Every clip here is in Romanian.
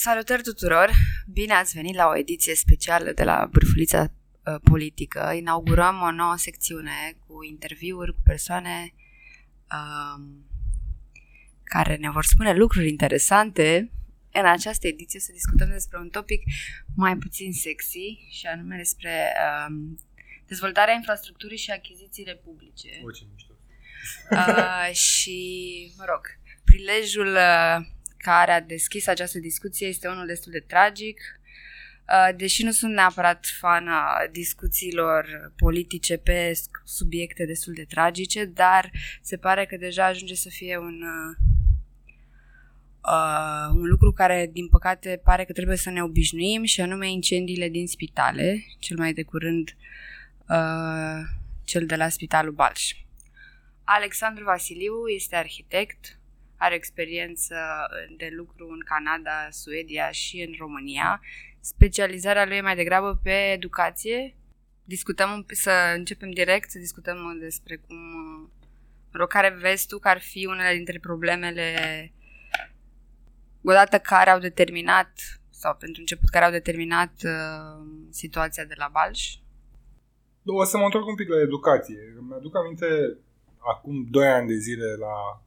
Salutări tuturor! Bine ați venit la o ediție specială de la Bârfulița uh, Politică. Inaugurăm o nouă secțiune cu interviuri cu persoane um, care ne vor spune lucruri interesante. În această ediție să discutăm despre un topic mai puțin sexy și anume despre um, dezvoltarea infrastructurii și achizițiile publice. O, ce mișto. Uh, și, mă rog, prilejul uh, care a deschis această discuție este unul destul de tragic. Uh, deși nu sunt neapărat fan a discuțiilor politice pe subiecte destul de tragice, dar se pare că deja ajunge să fie un, uh, uh, un lucru care, din păcate, pare că trebuie să ne obișnuim și anume incendiile din spitale, cel mai de curând uh, cel de la Spitalul Balș. Alexandru Vasiliu este arhitect, are experiență de lucru în Canada, Suedia și în România. Specializarea lui e mai degrabă pe educație. Discutăm, să începem direct, să discutăm despre cum, rog, care vezi tu că ar fi unele dintre problemele odată care au determinat sau pentru început care au determinat uh, situația de la Balș? O să mă întorc un pic la educație. Mi-aduc aminte acum 2 ani de zile la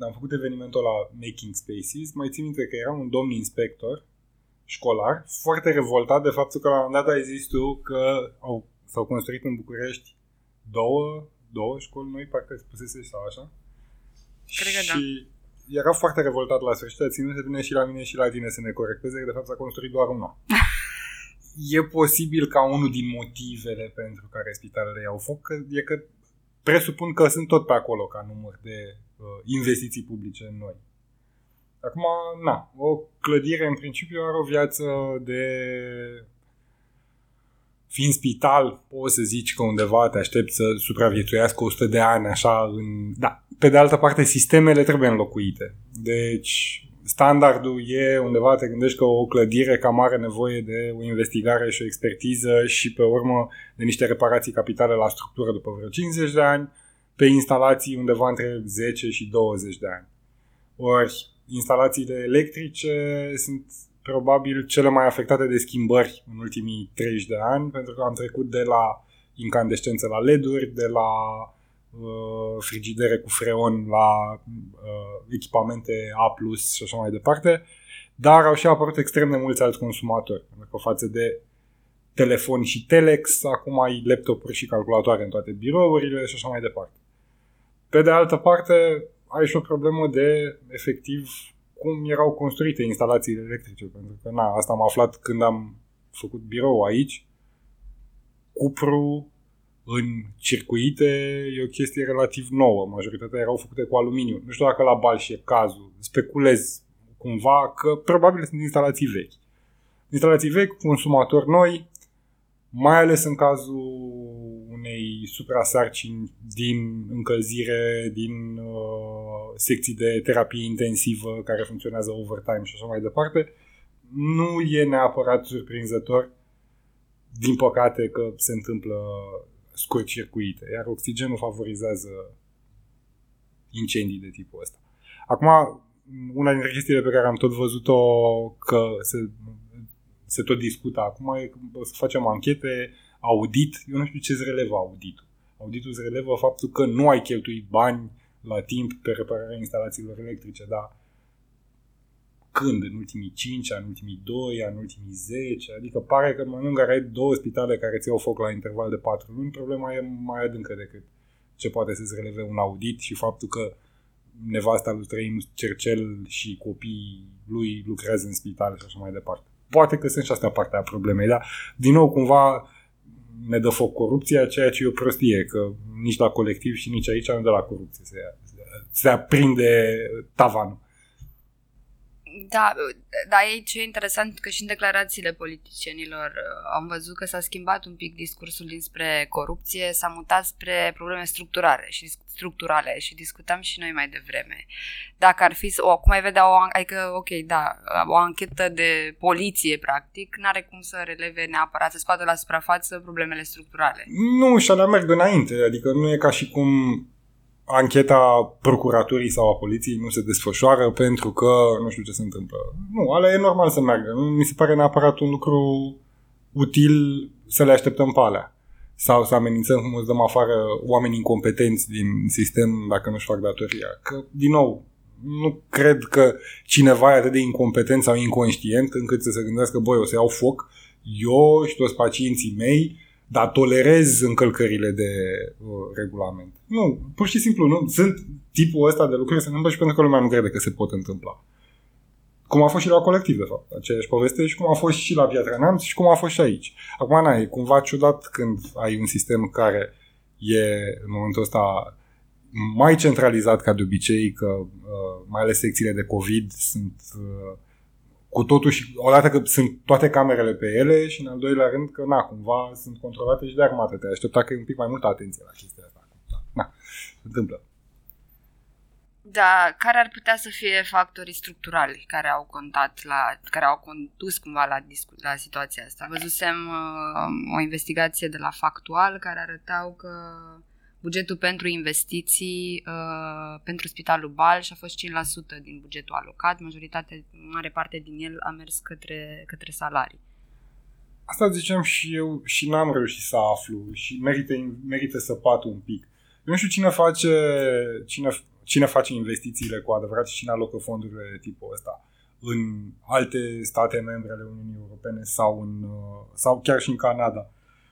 când am făcut evenimentul la Making Spaces, mai țin minte că era un domn inspector școlar, foarte revoltat de faptul că la un moment dat ai zis tu că au, s-au construit în București două, două școli noi, parcă spusese sau așa. Cred că și da. era foarte revoltat la sfârșit, a ținut să vină și la mine și la tine să ne corecteze, că de fapt s-a construit doar una. e posibil ca unul din motivele pentru care spitalele iau foc, că e că presupun că sunt tot pe acolo ca număr de uh, investiții publice în noi. Acum, na, o clădire în principiu are o viață de fiind spital, poți să zici că undeva te aștepți să supraviețuiască 100 de ani, așa, în... Da. Pe de altă parte, sistemele trebuie înlocuite. Deci, standardul e undeva, te gândești că o clădire cam are nevoie de o investigare și o expertiză și pe urmă de niște reparații capitale la structură după vreo 50 de ani, pe instalații undeva între 10 și 20 de ani. Ori instalațiile electrice sunt probabil cele mai afectate de schimbări în ultimii 30 de ani, pentru că am trecut de la incandescență la LED-uri, de la uh, frigidere cu freon la uh, echipamente A+, și așa mai departe, dar au și apărut extrem de mulți alți consumatori, pentru că față de telefon și telex, acum ai laptopuri și calculatoare în toate birourile și așa mai departe. Pe de altă parte, ai și o problemă de, efectiv, cum erau construite instalațiile electrice, pentru că, na, asta am aflat când am făcut birou aici. Cupru în circuite e o chestie relativ nouă. Majoritatea erau făcute cu aluminiu. Nu știu dacă la Balș e cazul. Speculez cumva că probabil sunt instalații vechi. Instalații vechi, consumatori noi, mai ales în cazul unei suprasarcini din încălzire, din uh, secții de terapie intensivă care funcționează overtime și așa mai departe, nu e neapărat surprinzător, din păcate, că se întâmplă scurt-circuite, iar oxigenul favorizează incendii de tipul ăsta. Acum, una dintre chestiile pe care am tot văzut-o că se, se tot discută acum e că o să facem anchete, audit, eu nu știu ce îți relevă auditul. Auditul îți relevă faptul că nu ai cheltuit bani la timp pe repararea instalațiilor electrice, dar când? În ultimii 5 ani, în ultimii 2 ani, în ultimii 10? Adică pare că în lângă ai două spitale care ți iau foc la interval de 4 luni, problema e mai adâncă decât ce poate să-ți releve un audit și faptul că nevasta lui Trăim Cercel și copiii lui lucrează în spital și așa mai departe. Poate că sunt și astea partea a problemei, dar din nou cumva ne dă foc corupția, ceea ce e o prostie, că nici la colectiv și nici aici nu de la corupție se, se aprinde tavanul. Da, dar e ce interesant că și în declarațiile politicienilor uh, am văzut că s-a schimbat un pic discursul dinspre corupție, s-a mutat spre probleme structurale și structurale și discutam și noi mai devreme. Dacă ar fi, o, acum ai vedea o, adică, ok, da, o anchetă de poliție, practic, n-are cum să releve neapărat, să scoată la suprafață problemele structurale. Nu, și alea merg înainte, adică nu e ca și cum ancheta procuraturii sau a poliției nu se desfășoară pentru că nu știu ce se întâmplă. Nu, alea e normal să meargă. Nu mi se pare neapărat un lucru util să le așteptăm pe alea. Sau să amenințăm cum îți dăm afară oameni incompetenți din sistem dacă nu-și fac datoria. Că, din nou, nu cred că cineva e atât de incompetent sau inconștient încât să se gândească, băi, o să iau foc, eu și toți pacienții mei, dar tolerez încălcările de uh, regulament. Nu, pur și simplu nu. Sunt tipul ăsta de lucruri se întâmplă și pentru că lumea nu crede că se pot întâmpla. Cum a fost și la colectiv, de fapt. Aceeași poveste și cum a fost și la Piatra Neamț și cum a fost și aici. Acum, na, e cumva ciudat când ai un sistem care e, în momentul ăsta, mai centralizat ca de obicei, că uh, mai ales secțiile de COVID sunt uh, cu totul și odată că sunt toate camerele pe ele și în al doilea rând că na, cumva sunt controlate și de armată. Te aștepta că e un pic mai multă atenție la chestia asta. Na, se întâmplă. Da, care ar putea să fie factorii structurali care au contat la, care au condus cumva la, discu- la situația asta? Văzusem uh, o investigație de la Factual care arătau că bugetul pentru investiții uh, pentru Spitalul Balș a fost 5% din bugetul alocat, majoritatea, mare parte din el a mers către, către salarii. Asta ziceam și eu și n-am reușit să aflu și merită, merită să pat un pic. Eu nu știu cine face, cine, cine face investițiile cu adevărat și cine alocă fondurile de tipul ăsta în alte state membre ale Uniunii Europene sau, în, uh, sau chiar și în Canada.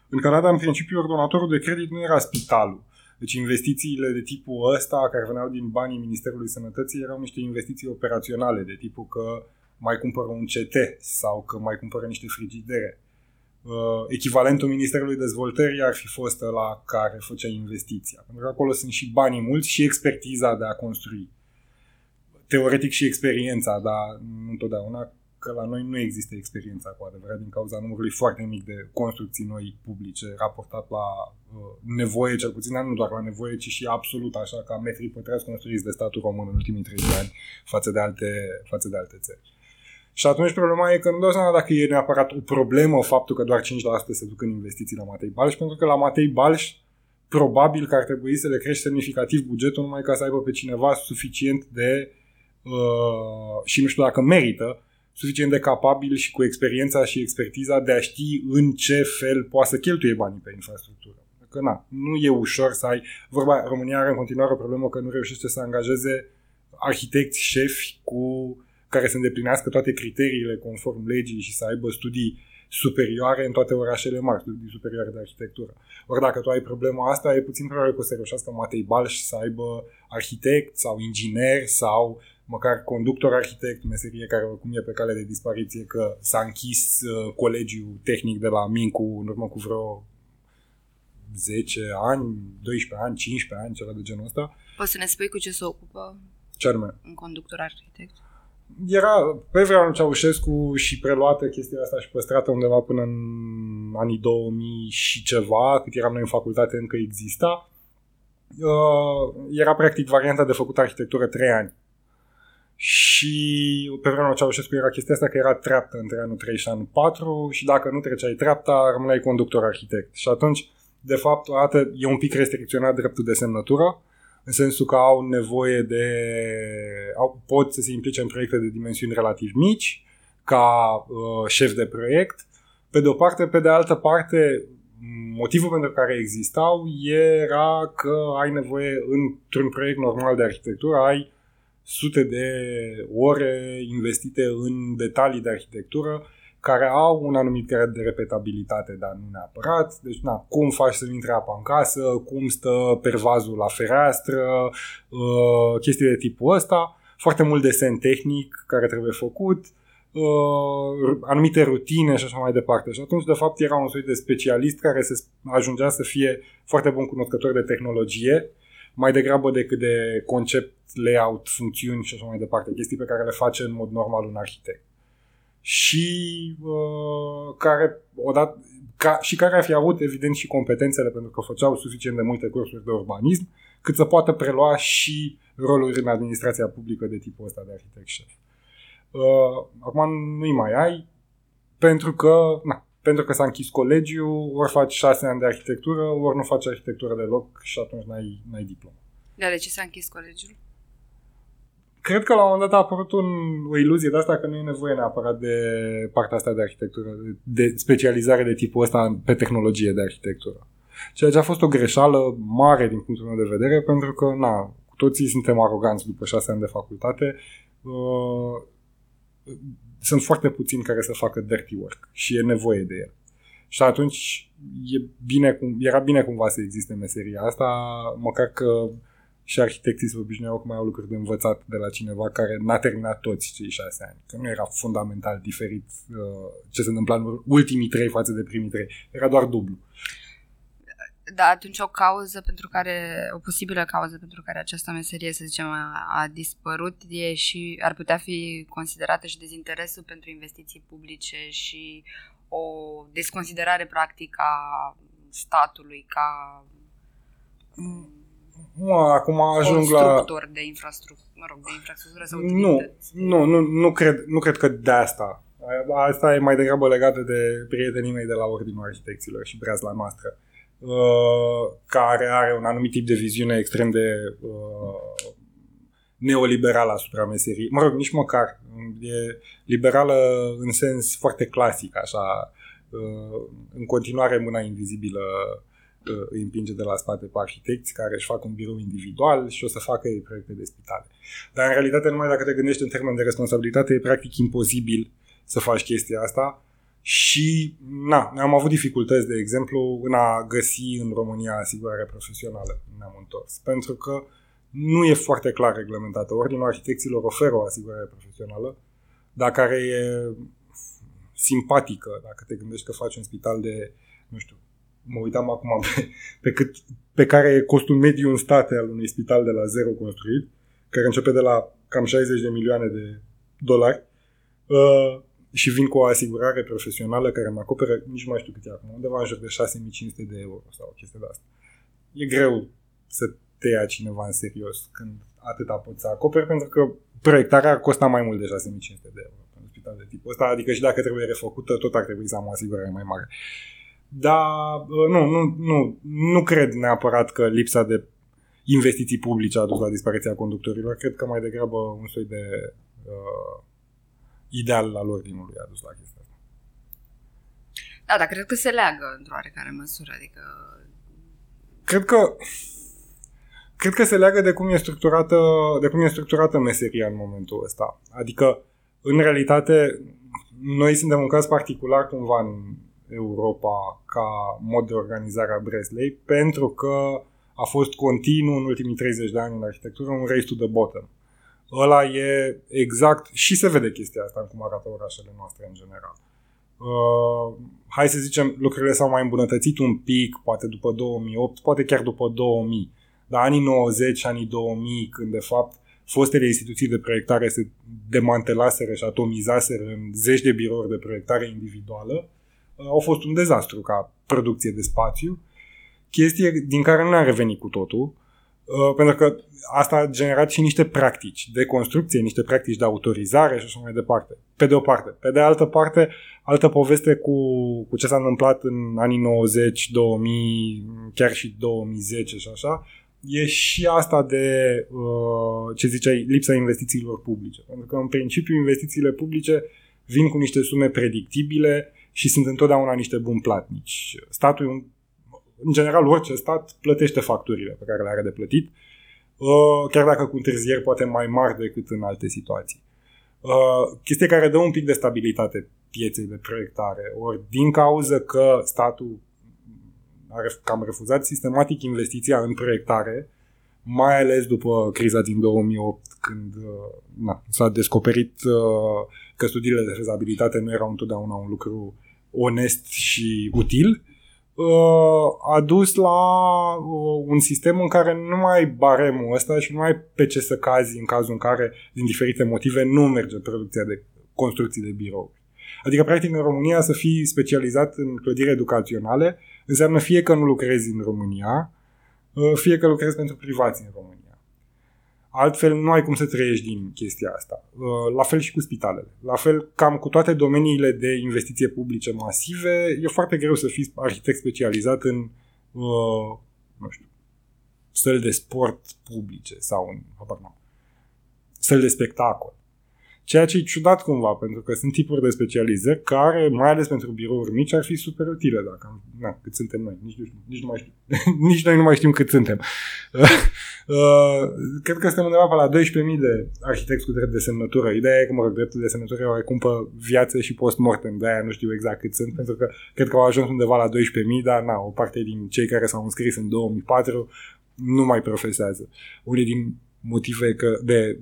În Canada, în principiu, ordonatorul de credit nu era spitalul, deci investițiile de tipul ăsta, care veneau din banii Ministerului Sănătății, erau niște investiții operaționale, de tipul că mai cumpără un CT sau că mai cumpără niște frigidere. Uh, echivalentul Ministerului Dezvoltării ar fi fost la care făcea investiția. Pentru că acolo sunt și banii mulți și expertiza de a construi. Teoretic și experiența, dar nu întotdeauna că la noi nu există experiența cu adevărat din cauza numărului foarte mic de construcții noi publice raportat la uh, nevoie, cel puțin nu doar la nevoie, ci și absolut așa ca metri pătrați construiți de statul român în ultimii 30 ani față de alte, față de alte țări. Și atunci problema e că nu dau seama dacă e neapărat o problemă faptul că doar 5% se duc în investiții la Matei Balș, pentru că la Matei Balș probabil că ar trebui să le crești semnificativ bugetul numai ca să aibă pe cineva suficient de uh, și nu știu dacă merită suficient de capabil și cu experiența și expertiza de a ști în ce fel poate să cheltuie banii pe infrastructură. Că na, nu e ușor să ai... Vorba, România are în continuare o problemă că nu reușește să angajeze arhitecți șefi cu care să îndeplinească toate criteriile conform legii și să aibă studii superioare în toate orașele mari, studii superioare de arhitectură. Ori dacă tu ai problema asta, e puțin probabil că o să reușească Matei Balș să aibă arhitect sau inginer sau măcar conductor arhitect, meserie care oricum e pe cale de dispariție, că s-a închis uh, colegiul tehnic de la Mincu în urmă cu vreo 10 ani, 12 ani, 15 ani, ceva de genul ăsta. Poți să ne spui cu ce se ocupă ce anume? un conductor arhitect? Era pe vremea lui Ceaușescu și preluată chestia asta și păstrată undeva până în anii 2000 și ceva, cât eram noi în facultate încă exista. Uh, era practic varianta de făcut arhitectură 3 ani și pe vremea Ceaușescu era chestia asta că era treaptă între anul 3 și anul 4 și dacă nu treceai treapta, rămâneai conductor arhitect. Și atunci, de fapt, o dată e un pic restricționat dreptul de semnătură, în sensul că au nevoie de... Au, pot să se implice în proiecte de dimensiuni relativ mici, ca uh, șef de proiect, pe de o parte, pe de altă parte, motivul pentru care existau era că ai nevoie, într-un proiect normal de arhitectură, ai sute de ore investite în detalii de arhitectură care au un anumit grad de repetabilitate, dar nu neapărat. Deci, na, cum faci să intre apa în casă, cum stă pervazul la fereastră, uh, chestii de tipul ăsta, foarte mult desen tehnic care trebuie făcut, uh, anumite rutine și așa mai departe. Și atunci, de fapt, era un soi de specialist care se ajungea să fie foarte bun cunoscător de tehnologie, mai degrabă decât de concept, layout, funcțiuni și așa mai departe, chestii pe care le face în mod normal un arhitect. Și uh, care, odată, ca, și care ar fi avut evident și competențele pentru că făceau suficient de multe cursuri de urbanism cât să poată prelua și roluri în administrația publică de tipul ăsta de arhitect șef. Uh, acum nu-i mai ai pentru că na, pentru că s-a închis colegiul, ori faci șase ani de arhitectură, ori nu faci arhitectură deloc și atunci n-ai, n-ai diplomă. Dar de ce s-a închis colegiul? Cred că la un moment dat a apărut un, o iluzie de asta că nu e nevoie neapărat de partea asta de arhitectură, de, de specializare de tipul ăsta pe tehnologie de arhitectură. Ceea ce a fost o greșeală mare din punctul meu de vedere, pentru că, na, cu toții suntem aroganți după șase ani de facultate. Uh, sunt foarte puțini care să facă dirty work și e nevoie de el. Și atunci e bine, era bine cumva să existe meseria asta, măcar că și arhitecții se obișnuiau că mai au lucruri de învățat de la cineva care n-a terminat toți cei șase ani. Că nu era fundamental diferit uh, ce se întâmpla în ultimii trei față de primii trei. Era doar dublu. Da, atunci o cauză pentru care, o posibilă cauză pentru care această meserie, să zicem, a, a dispărut e și ar putea fi considerată și dezinteresul pentru investiții publice și o desconsiderare practică a statului ca nu, acum ajung la... de infrastructură, mă rog, de infrastructură sau nu, nu, nu, nu, cred, nu cred că de asta. Asta e mai degrabă legată de prietenii mei de la Ordinul Arhitecților și breazla noastră, uh, care are un anumit tip de viziune extrem de uh, neoliberală asupra meserii. Mă rog, nici măcar. E liberală în sens foarte clasic, așa, uh, în continuare mâna invizibilă îi împinge de la spate pe arhitecți care își fac un birou individual și o să facă ei proiecte de spitale. Dar în realitate, numai dacă te gândești în termen de responsabilitate, e practic imposibil să faci chestia asta și, na, am avut dificultăți, de exemplu, în a găsi în România asigurare profesională. Ne-am întors. Pentru că nu e foarte clar reglementată. Ordinul arhitecților oferă o asigurare profesională, dar care e simpatică, dacă te gândești că faci un spital de, nu știu, mă uitam acum pe, pe, cât, pe care e costul mediu în state al unui spital de la zero construit, care începe de la cam 60 de milioane de dolari uh, și vin cu o asigurare profesională care mă acoperă, nici nu mai știu cât e acum, undeva în jur de 6500 de euro sau o chestie de asta. E greu să te ia cineva în serios când atâta poți să acoperi, pentru că proiectarea costa mai mult de 6500 de euro pentru spital de tipul ăsta, adică și dacă trebuie refăcută, tot ar trebui să am o asigurare mai mare. Dar uh, nu, nu, nu, nu cred neapărat că lipsa de investiții publice a dus la dispariția conductorilor. Cred că mai degrabă un soi de uh, ideal al ordinului a dus la chestia asta. Da, dar cred că se leagă într-o oarecare măsură, adică... Cred că cred că se leagă de cum e structurată, de cum e structurată meseria în momentul ăsta. Adică, în realitate, noi suntem un caz particular cumva în Europa ca mod de organizare a Breslei, pentru că a fost continuu în ultimii 30 de ani în arhitectură un race to the bottom. Ăla e exact, și se vede chestia asta în cum arată orașele noastre în general. Uh, hai să zicem, lucrurile s-au mai îmbunătățit un pic, poate după 2008, poate chiar după 2000. Dar anii 90, anii 2000, când de fapt fostele instituții de proiectare se demantelaseră și atomizaseră în zeci de birouri de proiectare individuală, au fost un dezastru ca producție de spațiu, chestie din care nu a revenit cu totul, uh, pentru că asta a generat și niște practici de construcție, niște practici de autorizare și așa mai departe. Pe de o parte. Pe de altă parte, altă poveste cu, cu ce s-a întâmplat în anii 90, 2000, chiar și 2010 și așa, e și asta de, uh, ce ziceai, lipsa investițiilor publice. Pentru că, în principiu, investițiile publice vin cu niște sume predictibile, și sunt întotdeauna niște buni platnici. Statul, în general, orice stat plătește facturile pe care le are de plătit, uh, chiar dacă cu întârzieri poate mai mari decât în alte situații. Uh, chestie care dă un pic de stabilitate pieței de proiectare, ori din cauza că statul a cam refuzat sistematic investiția în proiectare, mai ales după criza din 2008, când uh, na, s-a descoperit că studiile de fezabilitate nu erau întotdeauna un lucru onest și util, uh, a dus la uh, un sistem în care nu mai baremul ăsta și nu mai pe ce să cazi în cazul în care, din diferite motive, nu merge producția de construcții de birou. Adică, practic, în România să fii specializat în clădiri educaționale înseamnă fie că nu lucrezi în România, uh, fie că lucrezi pentru privați în România. Altfel nu ai cum să trăiești din chestia asta. Uh, la fel și cu spitalele. La fel, cam cu toate domeniile de investiție publice masive, e foarte greu să fii arhitect specializat în, uh, nu știu, săli de sport publice sau în, habar n-am, săli de spectacol. Ceea ce e ciudat cumva, pentru că sunt tipuri de specializări care, mai ales pentru birouri mici, ar fi super utile dacă na, cât suntem noi. Nici, nici, nu mai știu. nici noi nu mai știm cât suntem. uh, cred că suntem undeva pe la 12.000 de arhitecți cu drept de semnătură. Ideea e că, mă rog, dreptul de semnătură e oarecum pe viață și post-mortem. De-aia nu știu exact cât sunt, pentru că cred că au ajuns undeva la 12.000, dar na, o parte din cei care s-au înscris în 2004 nu mai profesează. Unii din motive că de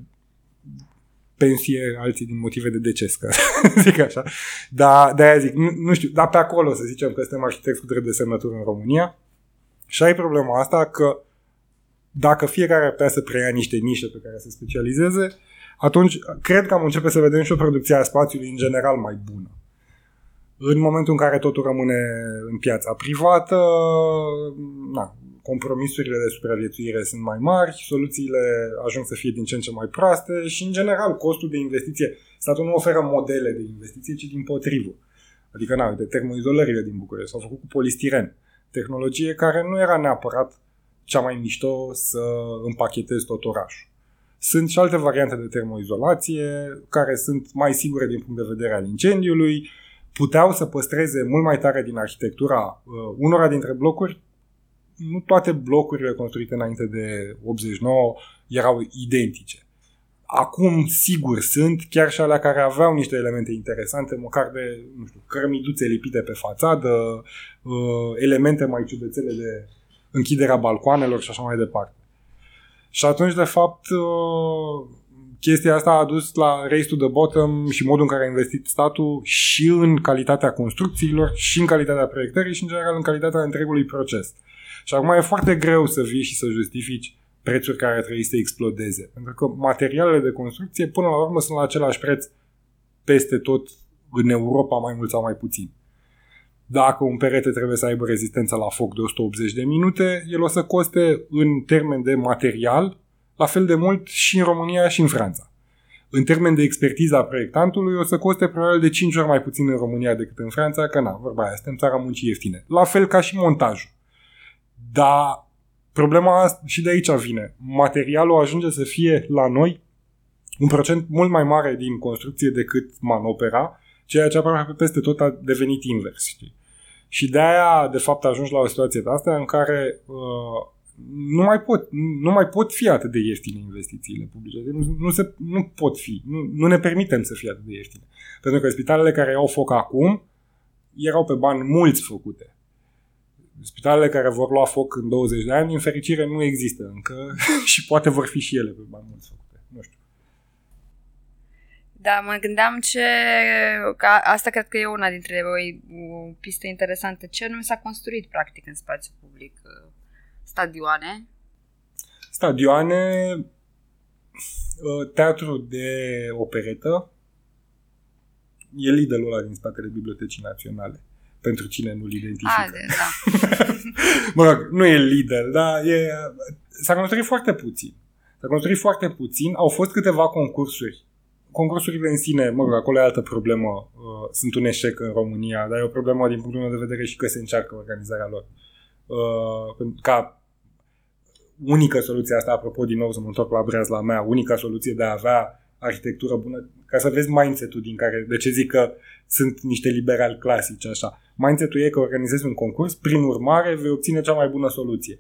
pensie, alții din motive de deces, ca zic așa. Dar de-aia zic, nu, nu știu, dar pe acolo să zicem că suntem arhitecți cu drept de semnătură în România și ai problema asta că dacă fiecare ar putea să preia niște nișe pe care să specializeze, atunci cred că am începe să vedem și o producție a spațiului în general mai bună. În momentul în care totul rămâne în piața privată, na, compromisurile de supraviețuire sunt mai mari, soluțiile ajung să fie din ce în ce mai proaste și, în general, costul de investiție. Statul nu oferă modele de investiție, ci din potrivă. Adică, na, de termoizolările din București s-au făcut cu polistiren. Tehnologie care nu era neapărat cea mai mișto să împachetezi tot orașul. Sunt și alte variante de termoizolație care sunt mai sigure din punct de vedere al incendiului, puteau să păstreze mult mai tare din arhitectura uh, unora dintre blocuri nu toate blocurile construite înainte de 89 erau identice. Acum, sigur, sunt chiar și alea care aveau niște elemente interesante, măcar de, nu știu, cărămiduțe lipite pe fațadă, uh, elemente mai ciudățele de închiderea balcoanelor și așa mai departe. Și atunci, de fapt, uh, chestia asta a dus la race to the bottom și modul în care a investit statul și în calitatea construcțiilor, și în calitatea proiectării și, în general, în calitatea întregului proces. Și acum e foarte greu să vii și să justifici prețuri care trebuie să explodeze. Pentru că materialele de construcție, până la urmă, sunt la același preț peste tot în Europa, mai mult sau mai puțin. Dacă un perete trebuie să aibă rezistență la foc de 180 de minute, el o să coste în termen de material la fel de mult și în România și în Franța. În termen de expertiza proiectantului, o să coste probabil de 5 ori mai puțin în România decât în Franța, că na, vorba aia, suntem țara muncii ieftine. La fel ca și montajul. Dar problema și de aici vine. Materialul ajunge să fie la noi un procent mult mai mare din construcție decât manopera, ceea ce aproape peste tot a devenit invers. Știi? Și de aia, de fapt, ajungi la o situație de asta în care uh, nu mai pot, nu mai pot fi atât de ieftine investițiile publice. Nu, nu, se, nu pot fi. Nu, nu ne permitem să fie atât de ieftine. Pentru că spitalele care au foc acum erau pe bani mulți făcute. Spitalele care vor lua foc în 20 de ani, în fericire, nu există încă și poate vor fi și ele pe bani mulți făcute. Nu știu. Da, mă gândeam ce... Că asta cred că e una dintre o, o pistă interesantă. Ce nu s-a construit, practic, în spațiu public? Stadioane? Stadioane, ă, teatru de operetă, e liderul ăla din spatele Bibliotecii Naționale pentru cine nu-l identifică. A, de, da. mă rog, nu e lider, dar e, s-a construit foarte puțin. S-a construit foarte puțin. Au fost câteva concursuri. Concursurile în sine, mă rog, acolo e altă problemă. Uh, sunt un eșec în România, dar e o problemă din punctul meu de vedere și că se încearcă organizarea lor. Uh, ca unica soluție asta, apropo, din nou să mă întorc la breazla mea, unica soluție de a avea arhitectură bună, ca să vezi mindset-ul din care, de ce zic că sunt niște liberali clasici, așa. Mindset-ul e că organizezi un concurs, prin urmare vei obține cea mai bună soluție.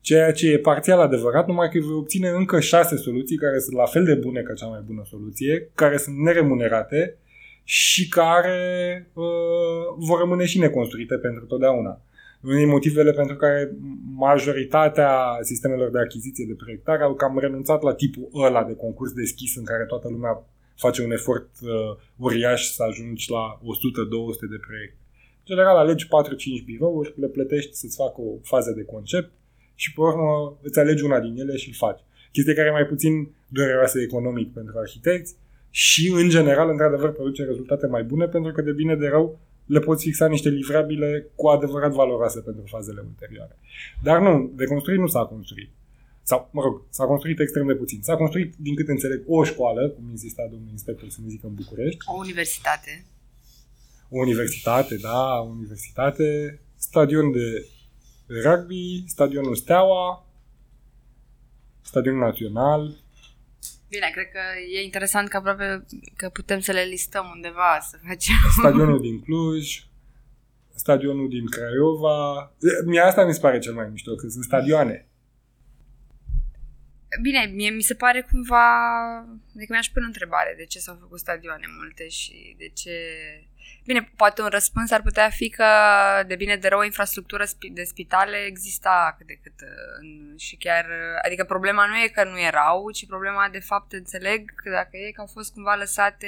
Ceea ce e parțial adevărat, numai că vei obține încă șase soluții care sunt la fel de bune ca cea mai bună soluție, care sunt neremunerate și care uh, vor rămâne și neconstruite pentru totdeauna. Unul din motivele pentru care majoritatea sistemelor de achiziție de proiectare au cam renunțat la tipul ăla de concurs deschis în care toată lumea face un efort uh, uriaș să ajungi la 100-200 de proiecte. În general, alegi 4-5 birouri, le plătești să-ți facă o fază de concept și, pe urmă, îți alegi una din ele și îl faci. Chestie care e mai puțin dureroasă economic pentru arhitecți și, în general, într-adevăr, produce rezultate mai bune pentru că, de bine de rău, le poți fixa niște livrabile cu adevărat valoroase pentru fazele ulterioare. Dar nu, de construit nu s-a construit. Sau, mă rog, s-a construit extrem de puțin. S-a construit, din cât înțeleg, o școală, cum insista domnul inspector să ne zică în București. O universitate. O universitate, da, o universitate, stadion de rugby, stadionul Steaua, Stadionul Național. Bine, cred că e interesant că aproape că putem să le listăm undeva, să facem... Stadionul din Cluj, stadionul din Craiova. Mie asta mi se pare cel mai mișto, că sunt stadioane. Bine, mie mi se pare cumva... Adică mi-aș pune o întrebare de ce s-au făcut stadioane multe și de ce... Bine, poate un răspuns ar putea fi că de bine de rău o infrastructură de spitale exista cât de cât și chiar, adică problema nu e că nu erau, ci problema de fapt înțeleg că dacă e că au fost cumva lăsate...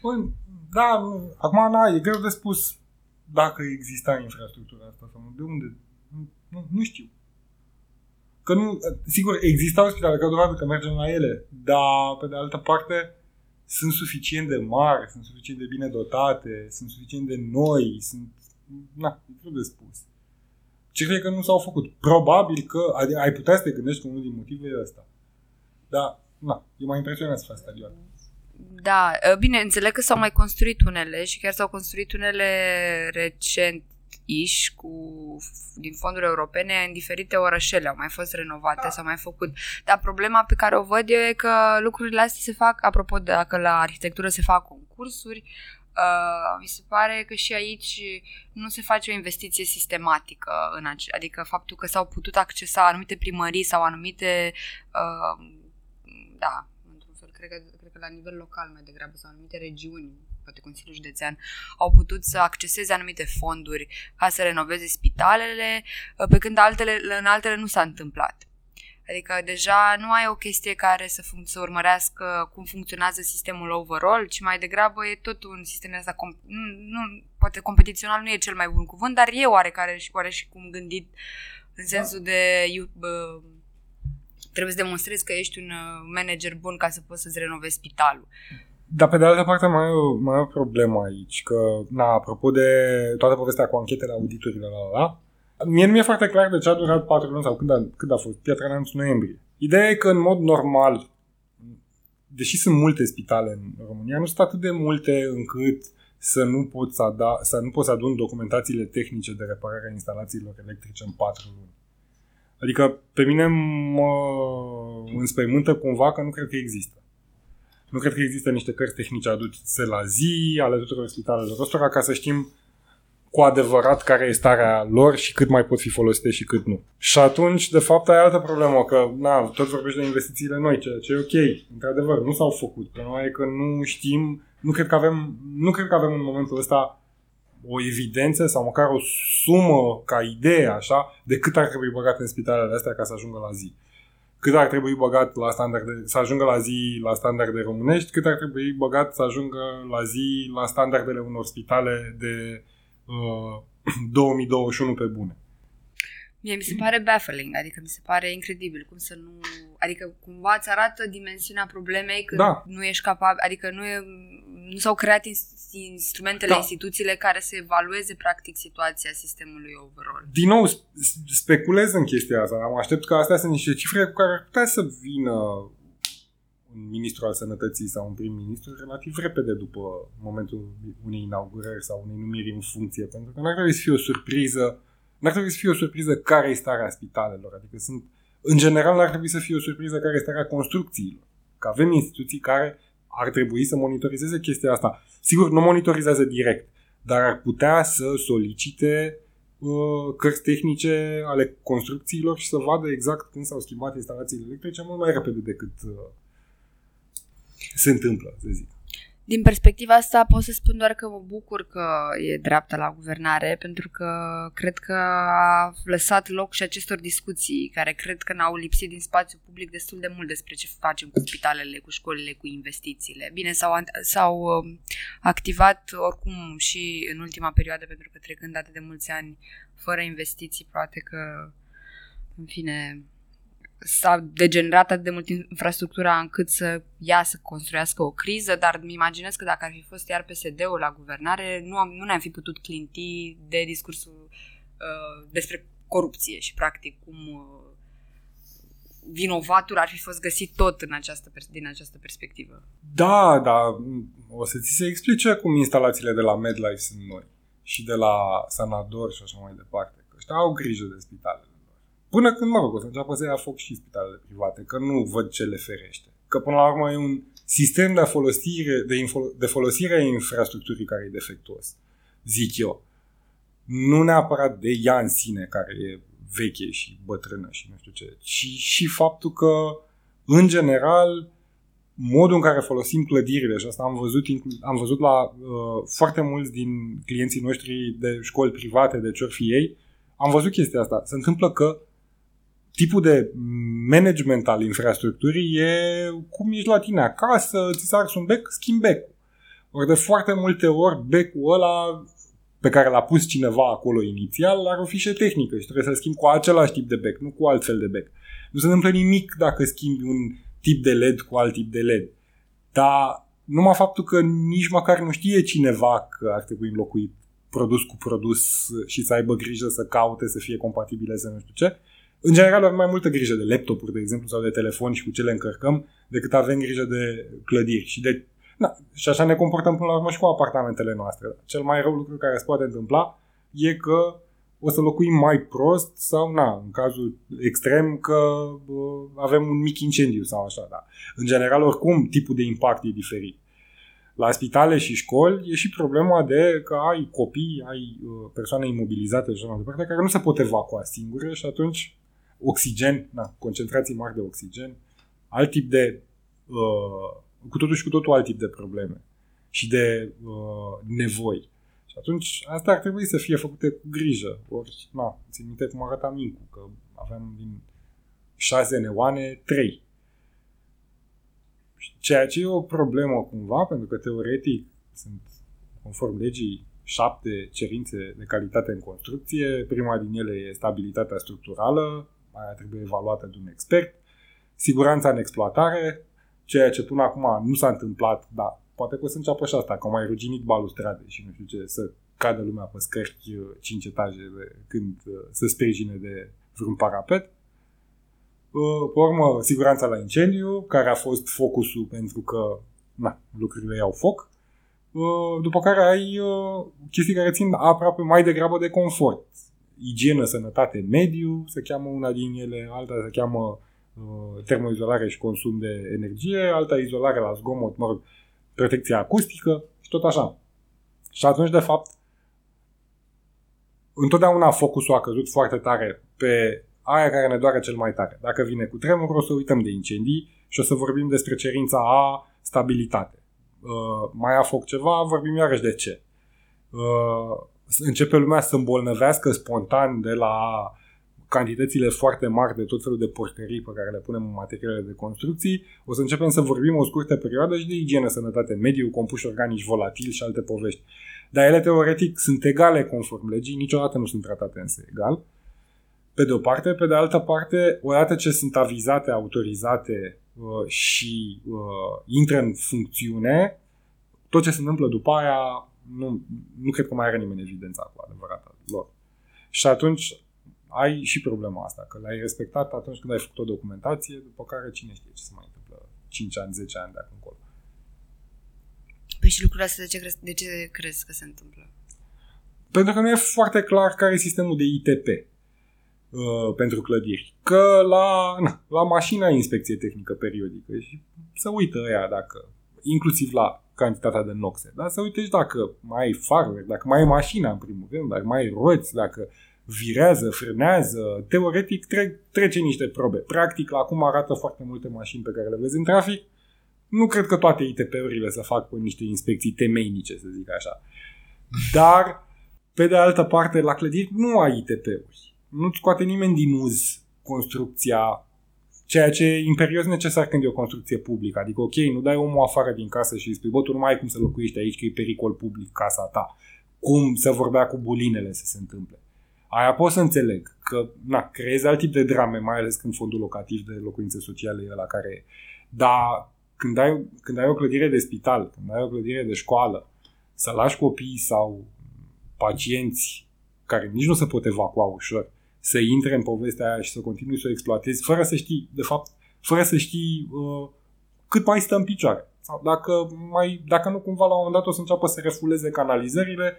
Bun, da, acum na, e greu de spus dacă exista infrastructura asta sau nu. De unde? Nu, nu, nu știu. Că nu, sigur, existau spitale, că dovadă că mergem la ele, dar, pe de altă parte, sunt suficient de mari, sunt suficient de bine dotate, sunt suficient de noi, sunt, na, e greu de spus. Ce cred că nu s-au făcut? Probabil că ai putea să te gândești că unul din motivele e ăsta. Dar, na, e mai impresionant să faci stadioane. Da, ă, bine, înțeleg că s-au mai construit unele și chiar s-au construit unele recent iș cu, din fonduri europene în diferite orășele, au mai fost renovate, da. s-au mai făcut. Dar problema pe care o văd eu e că lucrurile astea se fac, apropo de dacă la arhitectură se fac concursuri, Uh, mi se pare că și aici nu se face o investiție sistematică, în ace- adică faptul că s-au putut accesa anumite primării sau anumite, uh, da, într-un fel, cred că la nivel local mai degrabă sau anumite regiuni, poate Consiliul Județean, au putut să acceseze anumite fonduri ca să renoveze spitalele, pe când altele, în altele nu s-a întâmplat. Adică deja nu ai o chestie care să, fun- să urmărească cum funcționează sistemul overall, ci mai degrabă e tot un sistem ăsta, com- nu, nu, poate competițional nu e cel mai bun cuvânt, dar e oarecare și oare și cum gândit în sensul da. de uh, trebuie să demonstrezi că ești un uh, manager bun ca să poți să-ți renovezi spitalul. Dar pe de altă parte mai e, o, mai e o problemă aici, că, na, apropo de toată povestea cu anchetele auditorilor, la, la, la, mie nu mi-e foarte clar de ce a durat patru luni sau când a, când a fost Piatra Neamț noiembrie. Ideea e că în mod normal, deși sunt multe spitale în România, nu sunt atât de multe încât să nu poți să, ada, să nu poți să adun documentațiile tehnice de reparare a instalațiilor electrice în patru luni. Adică pe mine mă înspăimântă cumva că nu cred că există. Nu cred că există niște cărți tehnice aduse la zi ale tuturor spitalelor ăstora ca să știm cu adevărat care e starea lor și cât mai pot fi folosite și cât nu. Și atunci, de fapt, ai altă problemă, că na, tot vorbești de investițiile noi, ceea ce e ok. Într-adevăr, nu s-au făcut. Problema e că nu știm, nu cred că avem, nu cred că avem în momentul ăsta o evidență sau măcar o sumă ca idee, așa, de cât ar trebui băgat în spitalele astea ca să ajungă la zi. Cât ar trebui băgat la standarde, să ajungă la zi la standarde românești, cât ar trebui băgat să ajungă la zi la standardele unor spitale de uh, 2021 pe bune. Mie mi se pare baffling, adică mi se pare incredibil cum să nu... Adică cumva îți arată dimensiunea problemei când da. nu ești capabil, adică nu, e, nu s-au creat instrumentele, da. instituțiile care să evalueze practic situația sistemului overall. Din nou, speculez în chestia asta. Am aștept că astea sunt niște cifre cu care ar putea să vină un ministru al sănătății sau un prim-ministru relativ repede după momentul unei inaugurări sau unei numiri în funcție, pentru că nu ar trebui să fie o surpriză N-ar trebui să fie o surpriză care e starea spitalelor. Adică sunt, în general, n-ar trebui să fie o surpriză care e starea construcțiilor. Că avem instituții care ar trebui să monitorizeze chestia asta. Sigur, nu monitorizează direct, dar ar putea să solicite uh, cărți tehnice ale construcțiilor și să vadă exact când s-au schimbat instalațiile electrice mult mai repede decât uh, se întâmplă, să zic. Din perspectiva asta pot să spun doar că mă bucur că e dreapta la guvernare, pentru că cred că a lăsat loc și acestor discuții care cred că n-au lipsit din spațiu public destul de mult despre ce facem cu spitalele, cu școlile, cu investițiile. Bine, s-au, s-au um, activat oricum și în ultima perioadă, pentru că trecând atât de mulți ani fără investiții, poate că, în fine, s-a degenerat atât de mult infrastructura încât să ia să construiască o criză, dar îmi imaginez că dacă ar fi fost iar PSD-ul la guvernare, nu, am, nu ne-am fi putut clinti de discursul uh, despre corupție și practic cum uh, vinovatul ar fi fost găsit tot în această, din această perspectivă. Da, da, o să ți se explice cum instalațiile de la MedLife sunt noi și de la Sanador și așa mai departe. Că ăștia au grijă de spitale Până când, mă rog, o să înceapă să ia foc și spitalele private, că nu văd ce le ferește. Că până la urmă e un sistem de folosire, de, info, de folosire a infrastructurii care e defectuos, zic eu. Nu neapărat de ea în sine, care e veche și bătrână și nu știu ce, ci și faptul că, în general, modul în care folosim clădirile, și asta am văzut, am văzut la uh, foarte mulți din clienții noștri de școli private, de ce fi ei, am văzut chestia asta. Se întâmplă că tipul de management al infrastructurii e cum ești la tine acasă, ți s-a ars un bec, schimbi bec Ori de foarte multe ori becul ăla pe care l-a pus cineva acolo inițial are o fișă tehnică și trebuie să-l schimbi cu același tip de bec, nu cu alt fel de bec. Nu se întâmplă nimic dacă schimbi un tip de LED cu alt tip de LED. Dar numai faptul că nici măcar nu știe cineva că ar trebui înlocuit produs cu produs și să aibă grijă să caute, să fie compatibile, să nu știu ce. În general avem mai multă grijă de laptopuri, de exemplu, sau de telefon și cu ce le încărcăm, decât avem grijă de clădiri. Și, de, na, și așa ne comportăm până la urmă și cu apartamentele noastre. Cel mai rău lucru care se poate întâmpla e că o să locuim mai prost sau, na, în cazul extrem, că bă, avem un mic incendiu sau așa, da. În general, oricum, tipul de impact e diferit. La spitale și școli e și problema de că ai copii, ai uh, persoane imobilizate și așa mai departe, care nu se pot evacua singure și atunci oxigen, na, concentrații mari de oxigen, alt tip de, uh, cu totul și cu totul alt tip de probleme și de uh, nevoi. Și atunci asta ar trebui să fie făcute cu grijă. Ori, na, țin minte cum arăta Mincu, că aveam din șase neoane, trei. Ceea ce e o problemă cumva, pentru că teoretic sunt, conform legii, șapte cerințe de calitate în construcție. Prima din ele e stabilitatea structurală, aia trebuie evaluată de un expert. Siguranța în exploatare, ceea ce până acum nu s-a întâmplat, dar poate că o să înceapă și asta, că au mai ruginit balustrade și nu știu ce, să cadă lumea pe scări 5 uh, etaje de, când uh, se sprijine de vreun parapet. Uh, pe urmă, siguranța la incendiu, care a fost focusul pentru că na, lucrurile iau foc. După care ai chestii care țin aproape mai degrabă de confort. Igienă, sănătate, mediu, se cheamă una din ele, alta se cheamă termoizolare și consum de energie, alta izolare la zgomot, mă rog, protecție acustică și tot așa. Și atunci, de fapt, întotdeauna focusul a căzut foarte tare pe aia care ne doare cel mai tare. Dacă vine cu tremur, o să uităm de incendii și o să vorbim despre cerința a stabilitate. Uh, mai a foc ceva, vorbim iarăși de ce. Uh, începe lumea să îmbolnăvească spontan de la cantitățile foarte mari de tot felul de porcării pe care le punem în materiale de construcții, o să începem să vorbim o scurtă perioadă și de igienă, sănătate, mediu, compuși organici volatili și alte povești. Dar ele teoretic sunt egale conform legii, niciodată nu sunt tratate însă egal. Pe de o parte, pe de altă parte, odată ce sunt avizate, autorizate uh, și uh, intră în funcțiune, tot ce se întâmplă după aia nu, nu cred că mai are nimeni evidența cu adevărat lor. Și atunci ai și problema asta, că l-ai respectat atunci când ai făcut o documentație, după care cine știe ce se mai întâmplă 5 ani, 10 ani de acum încolo. Păi și lucrurile astea de ce, crezi, de ce crezi că se întâmplă? Pentru că nu e foarte clar care e sistemul de ITP uh, pentru clădiri. Că la, na, la mașina inspecție tehnică periodică și să uită ea dacă, inclusiv la cantitatea de noxe, dar să uite și dacă mai ai faruri, dacă mai ai mașina în primul rând, dacă mai ai roți, dacă virează, frânează, teoretic tre- trece niște probe. Practic, la cum arată foarte multe mașini pe care le vezi în trafic, nu cred că toate ITP-urile să fac cu niște inspecții temeinice, să zic așa. Dar, pe de altă parte, la clădiri nu ai ITP-uri. Nu-ți scoate nimeni din uz construcția ceea ce e imperios necesar când e o construcție publică. Adică, ok, nu dai omul afară din casă și îi spui, bă, tu nu mai ai cum să locuiești aici, că e pericol public casa ta. Cum să vorbea cu bulinele să se întâmple. Aia pot să înțeleg că na, creezi alt tip de drame, mai ales când fondul locativ de locuințe sociale e la care e. Dar când ai, când ai o clădire de spital, când ai o clădire de școală, să lași copii sau pacienți care nici nu se pot evacua ușor, să intre în povestea aia și să continui să o exploatezi, fără să știi, de fapt, fără să știi uh, cât mai stă în picioare. Sau dacă, mai, dacă nu cumva la un moment dat o să înceapă să refuleze canalizările,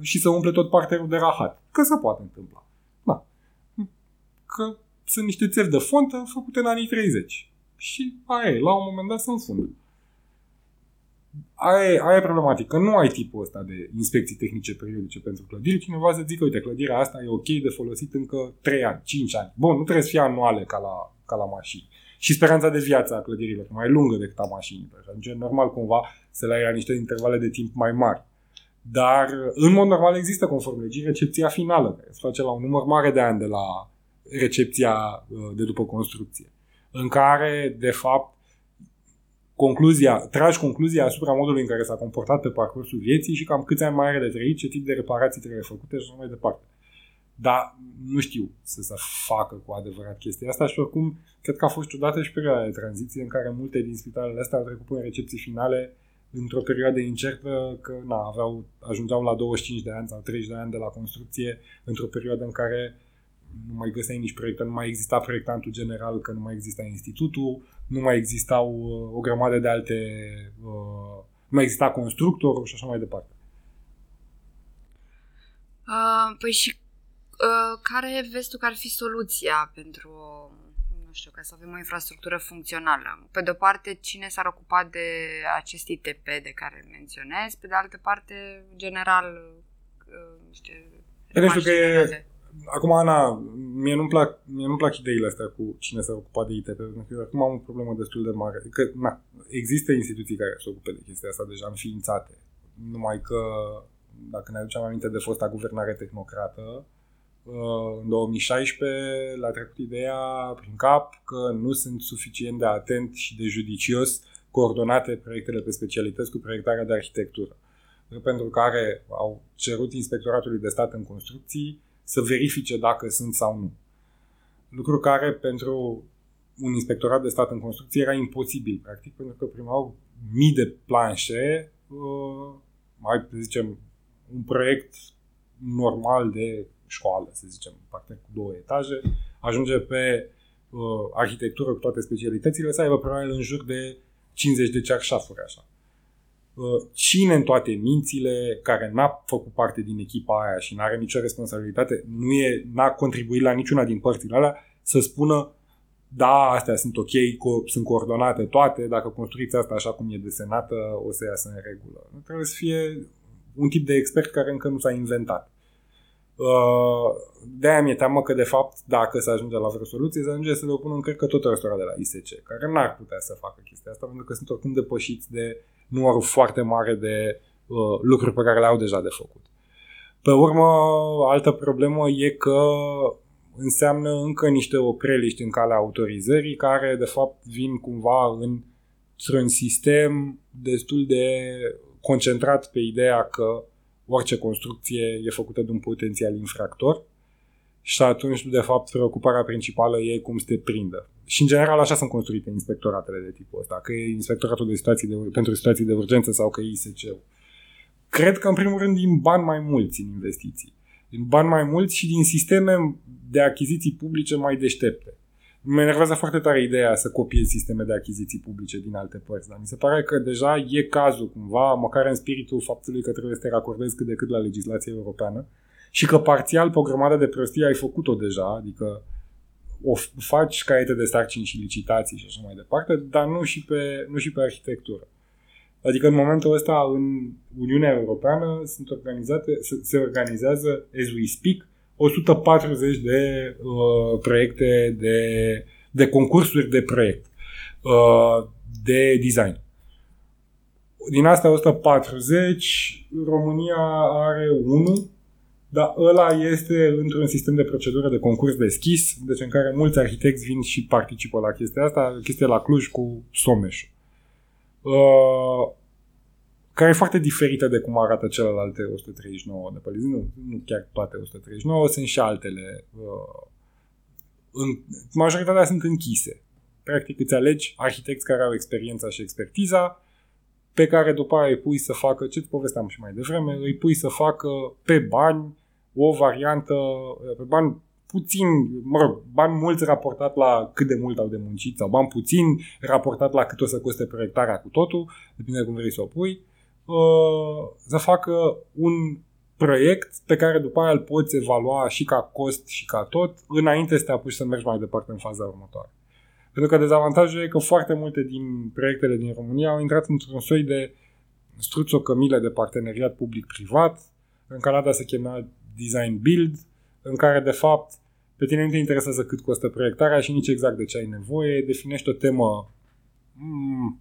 și să umple tot parterul de rahat. Că se poate întâmpla. Da. Că sunt niște țevi de fontă făcute în anii 30. Și aia e, la un moment dat se înfundă. Aia e, aia e problematică. Nu ai tipul ăsta de inspecții tehnice periodice pentru clădiri. Cineva să zică, uite, clădirea asta e ok de folosit încă 3 ani, 5 ani. Bun, nu trebuie să fie anuale ca la, ca la mașini. Și speranța de viață a clădirilor mai lungă decât a mașinilor. Atunci, normal, cumva, să le ai la niște intervale de timp mai mari. Dar, în mod normal, există, conform legii, recepția finală, care se face la un număr mare de ani de la recepția uh, de după construcție, în care, de fapt, concluzia, tragi concluzia asupra modului în care s-a comportat pe parcursul vieții și cam câți ani mai are de trăit, ce tip de reparații trebuie făcute și așa mai departe. Dar nu știu să se facă cu adevărat chestia asta și oricum cred că a fost ciudată și perioada de tranziție în care multe din spitalele astea au trecut până recepții finale într-o perioadă incertă că na, aveau, ajungeau la 25 de ani sau 30 de ani de la construcție într-o perioadă în care nu mai găseai nici proiecte, nu mai exista proiectantul general, că nu mai exista institutul, nu mai existau uh, o grămadă de alte, uh, nu mai exista constructorul și așa mai departe. Uh, păi și uh, care vezi tu că ar fi soluția pentru nu știu, ca să avem o infrastructură funcțională. Pe de o parte, cine s-ar ocupa de acest ITP de care menționez, pe de altă parte, general, uh, știu, pentru că e, acum, Ana, mie nu-mi plac, mie nu plac ideile astea cu cine s-a ocupat de ITP, pentru că acum am o problemă destul de mare. Că, na, există instituții care se ocupă de chestia asta deja înființate, numai că, dacă ne aducem aminte de fosta guvernare tehnocrată, în 2016 l-a trecut ideea prin cap că nu sunt suficient de atent și de judicios coordonate proiectele pe specialități cu proiectarea de arhitectură. Pentru care au cerut Inspectoratului de Stat în Construcții să verifice dacă sunt sau nu. Lucru care pentru un inspectorat de stat în construcție era imposibil, practic, pentru că primau mii de planșe, uh, mai zicem, un proiect normal de școală, să zicem, parte cu două etaje, ajunge pe uh, arhitectură cu toate specialitățile, să aibă probabil în jur de 50 de cearșafuri așa. Uh, cine în toate mințile care n-a făcut parte din echipa aia și n-are nicio responsabilitate, nu e, n-a contribuit la niciuna din părțile alea, să spună da, astea sunt ok, co- sunt coordonate toate, dacă construiți asta așa cum e desenată, o să iasă în regulă. Trebuie să fie un tip de expert care încă nu s-a inventat. Uh, de-aia mi-e teamă că, de fapt, dacă se ajunge la vreo soluție, se ajunge să le opună în cred că tot restaurant de la ISC, care n-ar putea să facă chestia asta, pentru că sunt oricum depășiți de numărul foarte mare de uh, lucruri pe care le au deja de făcut. Pe urmă, altă problemă e că înseamnă încă niște opreliști în calea autorizării care, de fapt, vin cumva în, într-un sistem destul de concentrat pe ideea că orice construcție e făcută de un potențial infractor și atunci, de fapt, preocuparea principală e cum să te prindă. Și, în general, așa sunt construite inspectoratele de tipul ăsta, că e inspectoratul de situații de, pentru situații de urgență sau că e ISC-ul. Cred că, în primul rând, din bani mai mulți în investiții. Din bani mai mulți și din sisteme de achiziții publice mai deștepte. Mă enervează foarte tare ideea să copiezi sisteme de achiziții publice din alte părți, dar mi se pare că deja e cazul cumva, măcar în spiritul faptului că trebuie să te racordezi cât de cât la legislația europeană și că parțial pe o grămadă de prostii ai făcut-o deja, adică o faci caiete de sarcini și licitații și așa mai departe, dar nu și pe, nu și pe arhitectură. Adică în momentul ăsta în Uniunea Europeană sunt organizate, se, se organizează, as we speak, 140 de uh, proiecte de, de concursuri de proiect uh, de design. Din astea 140, România are unul, dar ăla este într-un sistem de procedură de concurs deschis, deci în care mulți arhitecți vin și participă la chestia asta, chestia la Cluj cu Someș. Uh, care e foarte diferită de cum arată celelalte 139 de pe listă. Nu, nu chiar toate 139, sunt și altele. Uh, în, majoritatea sunt închise. Practic îți alegi arhitecți care au experiența și expertiza, pe care după aia îi pui să facă, ce-ți povesteam și mai devreme, îi pui să facă pe bani o variantă, pe bani puțin, mă rog, bani mulți raportat la cât de mult au de muncit sau bani puțin raportat la cât o să coste proiectarea cu totul, depinde cum vrei să o pui, Uh, să facă un proiect pe care după aia îl poți evalua și ca cost și ca tot înainte să te apuci să mergi mai departe în faza următoare. Pentru că dezavantajul e că foarte multe din proiectele din România au intrat într-un soi de struțocămile de parteneriat public-privat, în Canada se chema Design Build, în care de fapt pe tine nu te interesează cât costă proiectarea și nici exact de ce ai nevoie, definești o temă mm,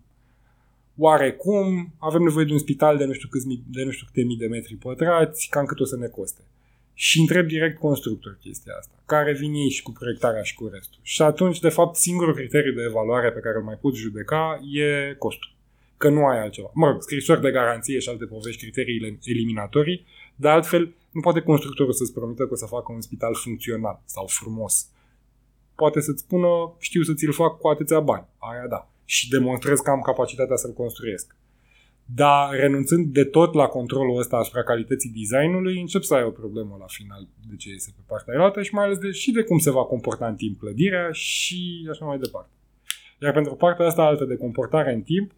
oarecum, avem nevoie de un spital de nu știu, câți mii, de nu știu câte mii de metri pătrați, cam cât o să ne coste. Și întreb direct constructor chestia asta, care vin ei și cu proiectarea și cu restul. Și atunci, de fapt, singurul criteriu de evaluare pe care îl mai poți judeca e costul. Că nu ai altceva. Mă rog, scrisori de garanție și alte povești, criteriile eliminatorii, dar altfel nu poate constructorul să-ți promită că o să facă un spital funcțional sau frumos. Poate să-ți spună, știu să ți-l fac cu atâția bani. Aia da și demonstrez că am capacitatea să-l construiesc. Dar renunțând de tot la controlul ăsta asupra calității designului, încep să ai o problemă la final de ce este pe partea altă și mai ales de, și de cum se va comporta în timp clădirea și așa mai departe. Iar pentru partea asta altă de comportare în timp,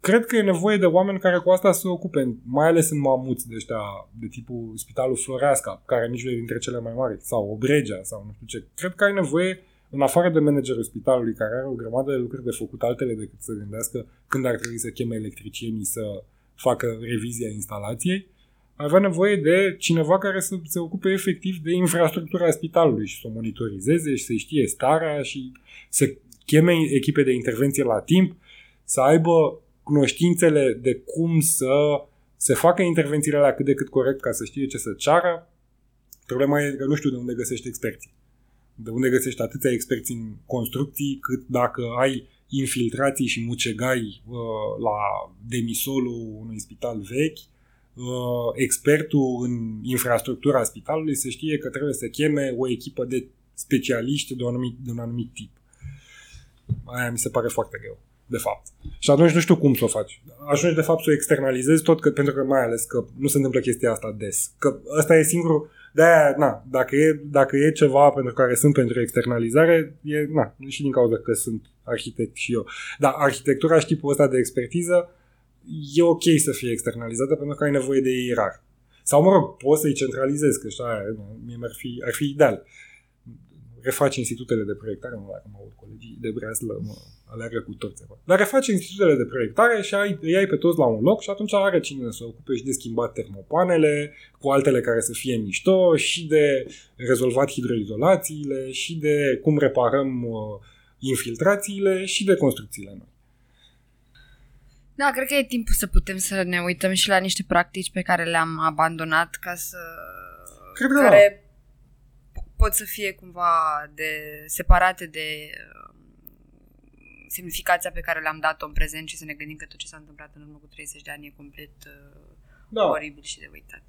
cred că e nevoie de oameni care cu asta să se ocupe, mai ales în mamuți de ăștia, de tipul Spitalul Floreasca, care nici nu e dintre cele mai mari, sau Obregea, sau nu știu ce. Cred că ai nevoie în afară de managerul spitalului care are o grămadă de lucruri de făcut altele decât să gândească când ar trebui să cheme electricienii să facă revizia instalației, avea nevoie de cineva care să se ocupe efectiv de infrastructura spitalului și să o monitorizeze și să știe starea și să cheme echipe de intervenție la timp, să aibă cunoștințele de cum să se facă intervențiile la cât de cât corect ca să știe ce să ceară. Problema e că nu știu de unde găsești experții de unde găsești atâția experți în construcții, cât dacă ai infiltrații și mucegai uh, la demisolul unui spital vechi, uh, expertul în infrastructura spitalului se știe că trebuie să cheme o echipă de specialiști de un anumit, de un anumit tip. Aia mi se pare foarte greu, de fapt. Și atunci nu știu cum să o faci. Ajungi, de fapt, să o externalizezi tot, că, pentru că mai ales că nu se întâmplă chestia asta des. Că ăsta e singurul de-aia, na, dacă e, dacă e ceva pentru care sunt pentru externalizare, e, na, și din cauza că sunt arhitect și eu. Dar arhitectura și tipul ăsta de expertiză e ok să fie externalizată pentru că ai nevoie de ei rar. Sau, mă rog, poți să-i centralizezi, că așa, mie ar fi, ar fi ideal refaci institutele de proiectare, nu dacă mă aud colegii de breaslă, mă alergă cu toți. Dar refaci institutele de proiectare și ai, îi ai pe toți la un loc și atunci are cine să ocupe și de schimbat termopanele, cu altele care să fie mișto și de rezolvat hidroizolațiile și de cum reparăm uh, infiltrațiile și de construcțiile noi. Da, cred că e timpul să putem să ne uităm și la niște practici pe care le-am abandonat ca să... Cred că care da pot să fie cumva de separate de uh, semnificația pe care le-am dat-o în prezent și să ne gândim că tot ce s-a întâmplat în urmă cu 30 de ani e complet uh, da. oribil și de uitat.